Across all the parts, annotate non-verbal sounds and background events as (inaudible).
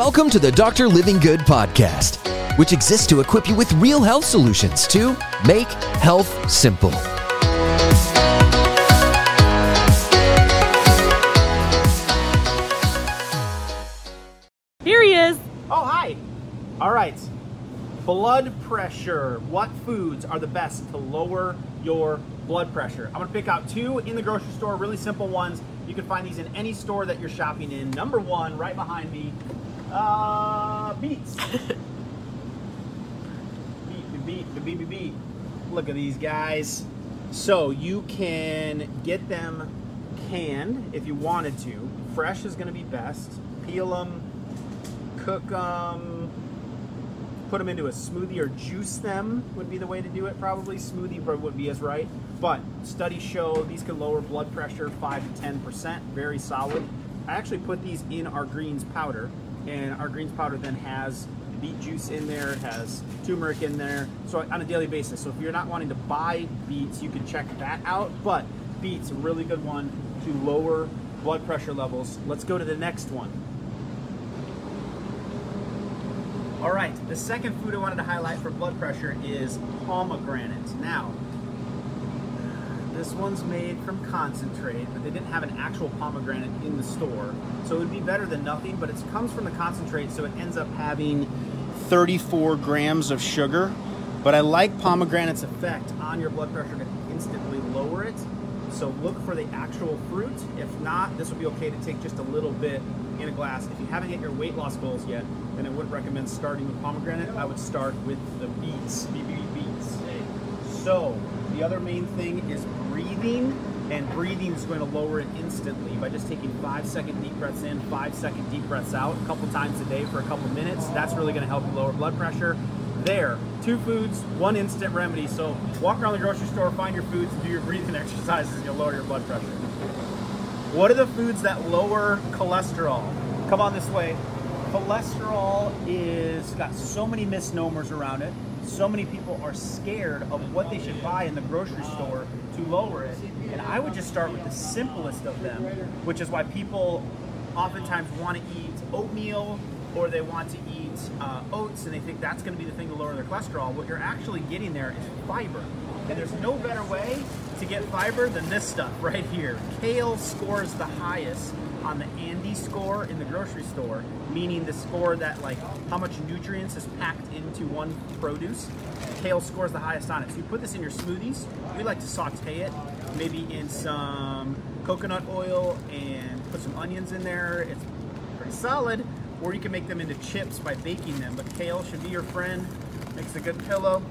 Welcome to the Dr. Livingood podcast, which exists to equip you with real health solutions to make health simple. Here he is. Oh, hi. All right. Blood pressure. What foods are the best to lower your blood pressure? I'm going to pick out two in the grocery store, really simple ones. You can find these in any store that you're shopping in. Number one, right behind me, uh, beets. (laughs) beet, beet, beet, beet, beet. Look at these guys. So you can get them canned if you wanted to. Fresh is going to be best. Peel them, cook them, put them into a smoothie or juice them would be the way to do it probably. Smoothie would be as right. But studies show these can lower blood pressure 5 to 10%, very solid. I actually put these in our greens powder and our greens powder then has beet juice in there, it has turmeric in there, so on a daily basis. So if you're not wanting to buy beets, you can check that out, but beets, a really good one to lower blood pressure levels. Let's go to the next one. All right, the second food I wanted to highlight for blood pressure is pomegranate. Now, this one's made from concentrate, but they didn't have an actual pomegranate in the store. So it would be better than nothing, but it comes from the concentrate, so it ends up having 34 grams of sugar. But I like pomegranate's effect on your blood pressure to instantly lower it. So look for the actual fruit. If not, this would be okay to take just a little bit in a glass. If you haven't hit your weight loss goals yet, then I wouldn't recommend starting with pomegranate. I would start with the beets, BB beets. So the other main thing is breathing, and breathing is going to lower it instantly by just taking five second deep breaths in, five second deep breaths out a couple times a day for a couple minutes. That's really going to help lower blood pressure. There, two foods, one instant remedy. So walk around the grocery store, find your foods, do your breathing (laughs) exercises, and you'll lower your blood pressure. What are the foods that lower cholesterol? Come on this way. Cholesterol is got so many misnomers around it. So many people are scared of what they should buy in the grocery store to lower it. And I would just start with the simplest of them, which is why people oftentimes want to eat oatmeal or they want to eat uh, oats and they think that's going to be the thing to lower their cholesterol. What you're actually getting there is fiber. And there's no better way to get fiber than this stuff right here. Kale scores the highest on the ANDI score in the grocery store, meaning the score that like how much nutrients is packed into one produce. Kale scores the highest on it. So you put this in your smoothies. We like to saute it, maybe in some coconut oil and put some onions in there. It's pretty solid. Or you can make them into chips by baking them. But kale should be your friend. Makes a good pillow.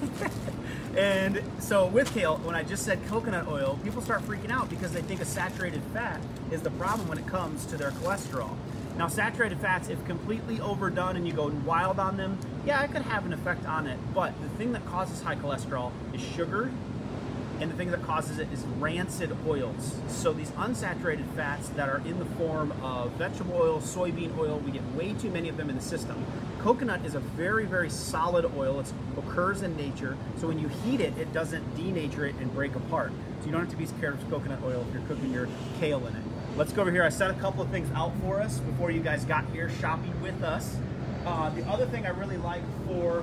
(laughs) And so with kale, when I just said coconut oil, people start freaking out because they think a saturated fat is the problem when it comes to their cholesterol. Now, saturated fats, if completely overdone and you go wild on them, yeah, it could have an effect on it. But the thing that causes high cholesterol is sugar, and the thing that causes it is rancid oils. So these unsaturated fats that are in the form of vegetable oil, soybean oil, we get way too many of them in the system. Coconut is a very, very solid oil. It occurs in nature. So when you heat it, it doesn't denature it and break apart. So you don't have to be scared of coconut oil if you're cooking your kale in it. Let's go over here. I set a couple of things out for us before you guys got here shopping with us. Uh, the other thing I really like for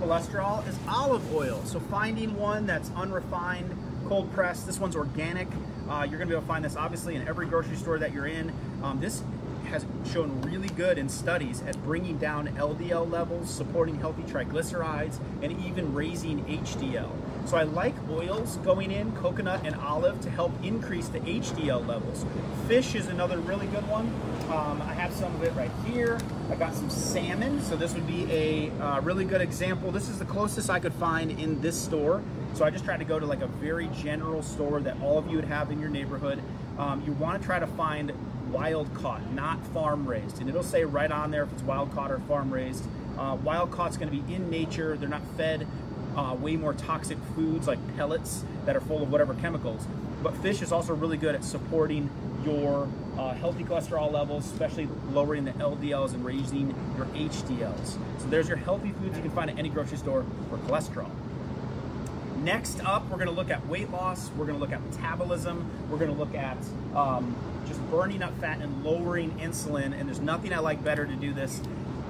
cholesterol is olive oil. So finding one that's unrefined, cold pressed, this one's organic. Uh, you're gonna be able to find this obviously in every grocery store that you're in. Um, this has shown really good in studies at bringing down LDL levels, supporting healthy triglycerides, and even raising HDL. So I like oils going in, coconut and olive, to help increase the HDL levels. Fish is another really good one. Um, I have some of it right here. I got some salmon, so this would be a uh, really good example. This is the closest I could find in this store. So I just tried to go to like a very general store that all of you would have in your neighborhood. Um, you want to try to find wild caught, not farm raised. And it'll say right on there if it's wild caught or farm raised. Uh, wild caught's going to be in nature. They're not fed uh, way more toxic foods like pellets that are full of whatever chemicals. But fish is also really good at supporting your uh, healthy cholesterol levels, especially lowering the LDLs and raising your HDLs. So there's your healthy foods you can find at any grocery store for cholesterol. Next up, we're going to look at weight loss. We're going to look at metabolism. We're going to look at um, just burning up fat and lowering insulin. And there's nothing I like better to do this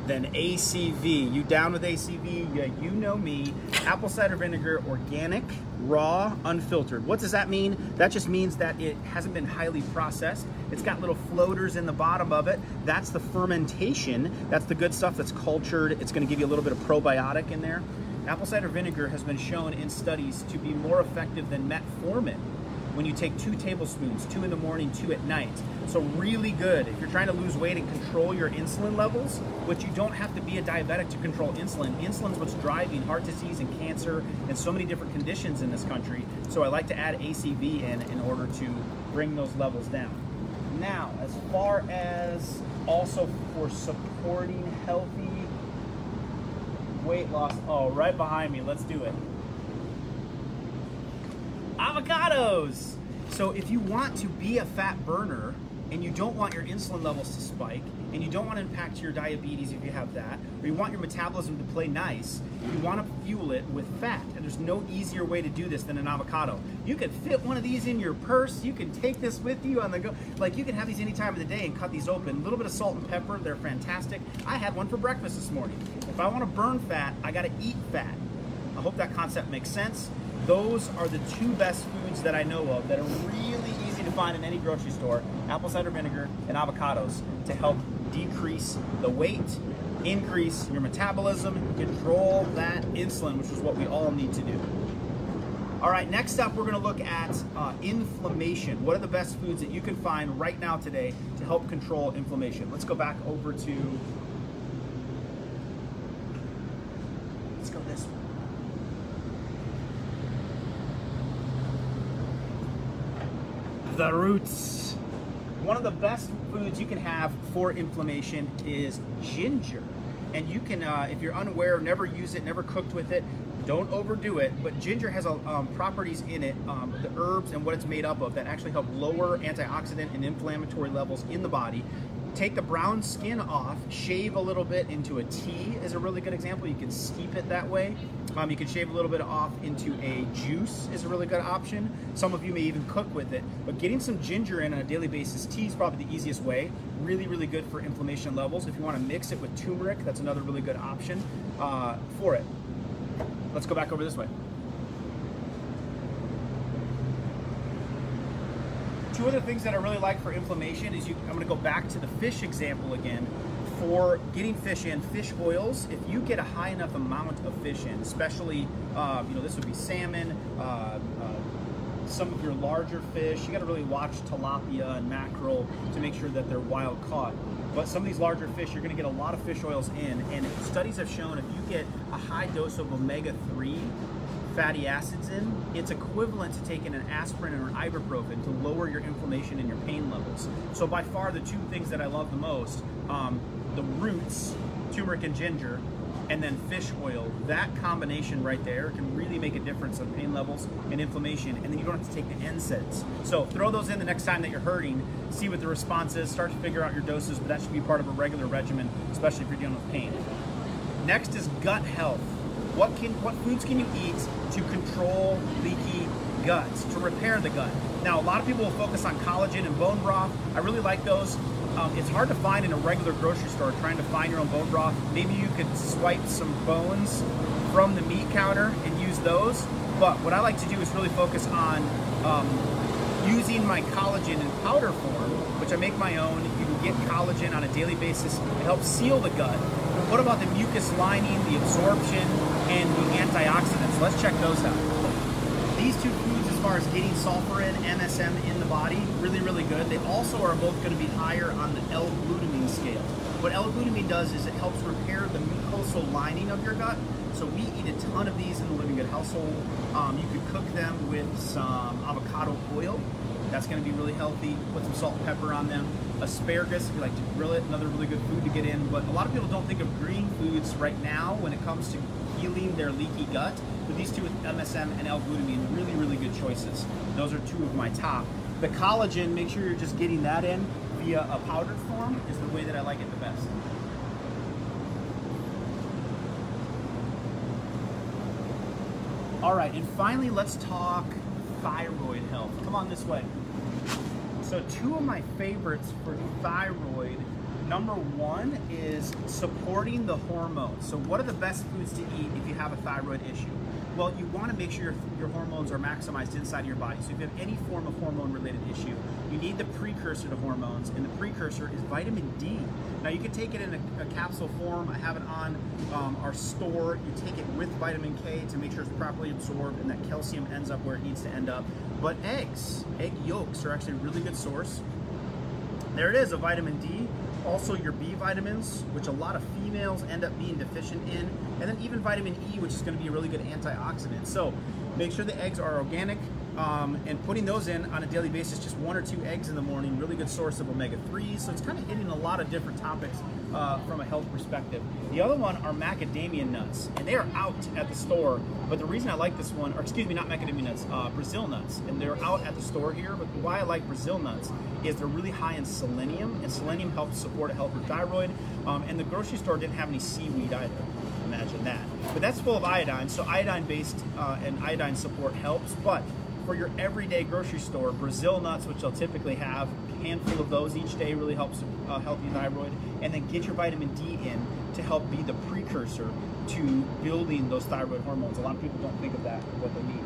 than ACV. You down with ACV? Yeah, you know me. Apple cider vinegar, organic, raw, unfiltered. What does that mean? That just means that it hasn't been highly processed. It's got little floaters in the bottom of it. That's the fermentation. That's the good stuff that's cultured. It's gonna give you a little bit of probiotic in there. Apple cider vinegar has been shown in studies to be more effective than metformin when you take two tablespoons, two in the morning, two at night. So really good. If you're trying to lose weight and control your insulin levels, which you don't have to be a diabetic to control insulin. Insulin's what's driving heart disease and cancer and so many different conditions in this country. So I like to add ACV in in order to bring those levels down. Now, as far as also for supporting healthy weight loss, oh, right behind me, let's do it avocados. So if you want to be a fat burner and you don't want your insulin levels to spike and you don't want to impact your diabetes if you have that, or you want your metabolism to play nice, you want to fuel it with fat. And there's no easier way to do this than an avocado. You can fit one of these in your purse. You can take this with you on the go. Like you can have these any time of the day and cut these open. A little bit of salt and pepper, they're fantastic. I had one for breakfast this morning. If I want to burn fat, I got to eat fat. I hope that concept makes sense. Those are the two best foods that I know of that are really easy to find in any grocery store apple cider vinegar and avocados to help decrease the weight, increase your metabolism, control that insulin, which is what we all need to do. All right, next up, we're gonna look at uh, inflammation. What are the best foods that you can find right now today to help control inflammation? Let's go back over to the roots. One of the best foods you can have for inflammation is ginger. And you can, uh, if you're unaware, never use it, never cooked with it, don't overdo it. But ginger has um, properties in it, um, the herbs and what it's made up of, that actually help lower antioxidant and inflammatory levels in the body take the brown skin off, shave a little bit into a tea is a really good example. You can steep it that way. Um, you can shave a little bit off into a juice is a really good option. Some of you may even cook with it, but getting some ginger in on a daily basis, tea is probably the easiest way. Really, really good for inflammation levels. If you want to mix it with turmeric, that's another really good option uh, for it. Let's go back over this way. Two other things that I really like for inflammation is you, I'm gonna go back to the fish example again. For getting fish in, fish oils, if you get a high enough amount of fish in, especially, uh, you know, this would be salmon, uh, uh, some of your larger fish, you gotta really watch tilapia and mackerel to make sure that they're wild caught. But some of these larger fish, you're gonna get a lot of fish oils in, and studies have shown if you get a high dose of omega-3, fatty acids in, it's equivalent to taking an aspirin or an ibuprofen to lower your inflammation and your pain levels. So by far the two things that I love the most, um, the roots, turmeric and ginger, and then fish oil, that combination right there can really make a difference on pain levels and inflammation, and then you don't have to take the NSAIDs. So throw those in the next time that you're hurting, see what the response is, start to figure out your doses, but that should be part of a regular regimen, especially if you're dealing with pain. Next is gut health. What can what foods can you eat to control leaky guts, to repair the gut? Now, a lot of people will focus on collagen and bone broth. I really like those. Um, it's hard to find in a regular grocery store trying to find your own bone broth. Maybe you could swipe some bones from the meat counter and use those. But what I like to do is really focus on um, using my collagen in powder form, which I make my own. You can get collagen on a daily basis. It helps seal the gut. What about the mucus lining, the absorption, and the antioxidants? Let's check those out. These two foods, as far as getting sulfur in, MSM in the body, really, really good. They also are both going to be higher on the L-glutamine scale. What L-glutamine does is it helps repair the mucosal lining of your gut. So we eat a ton of these in the Livingood household. Um, you could cook them with some avocado oil that's going to be really healthy. Put some salt and pepper on them. Asparagus, if you like to grill it, another really good food to get in. But a lot of people don't think of green foods right now when it comes to healing their leaky gut. But these two with MSM and L-glutamine, really, really good choices. Those are two of my top. The collagen, make sure you're just getting that in via a powdered form is the way that I like it the best. All right, and finally, let's talk thyroid health. Come on this way. So, two of my favorites for thyroid number one is supporting the hormones. So, what are the best foods to eat if you have a thyroid issue? Well, you want to make sure your, your hormones are maximized inside of your body. So, if you have any form of hormone related issue, you need the precursor to hormones, and the precursor is vitamin D. Now, you can take it in a, a capsule form. I have it on um, our store. You take it with vitamin K to make sure it's properly absorbed and that calcium ends up where it needs to end up. But eggs, egg yolks are actually a really good source. There it is, a vitamin D also your B vitamins, which a lot of females end up being deficient in, and then even vitamin E, which is to be a really good antioxidant. So make sure the eggs are organic, um, and putting those in on a daily basis, just one or two eggs in the morning, really good source of omega 3s. So it's kind of hitting a lot of different topics uh, from a health perspective. The other one are macadamia nuts, and they are out at the store. But the reason I like this one, or excuse me, not macadamia nuts, uh, Brazil nuts, and they're out at the store here. But why I like Brazil nuts is they're really high in selenium, and selenium helps support a healthy thyroid. Um, and the grocery store didn't have any seaweed either. Imagine that. But that's full of iodine, so iodine-based uh, and iodine support helps. But for your everyday grocery store, Brazil nuts, which they'll typically have, a handful of those each day really helps uh, healthy thyroid, and then get your vitamin D in to help be the precursor to building those thyroid hormones. A lot of people don't think of that, what they need.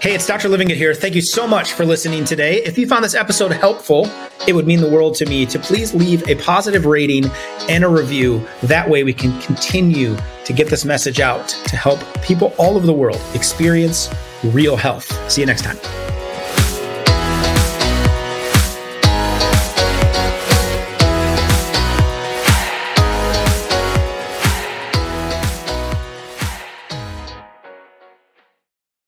Hey, it's Dr. Livingood here. Thank you so much for listening today. If you found this episode helpful, it would mean the world to me to please leave a positive rating and a review. That way we can continue to get this message out to help people all over the world experience real health. See you next time.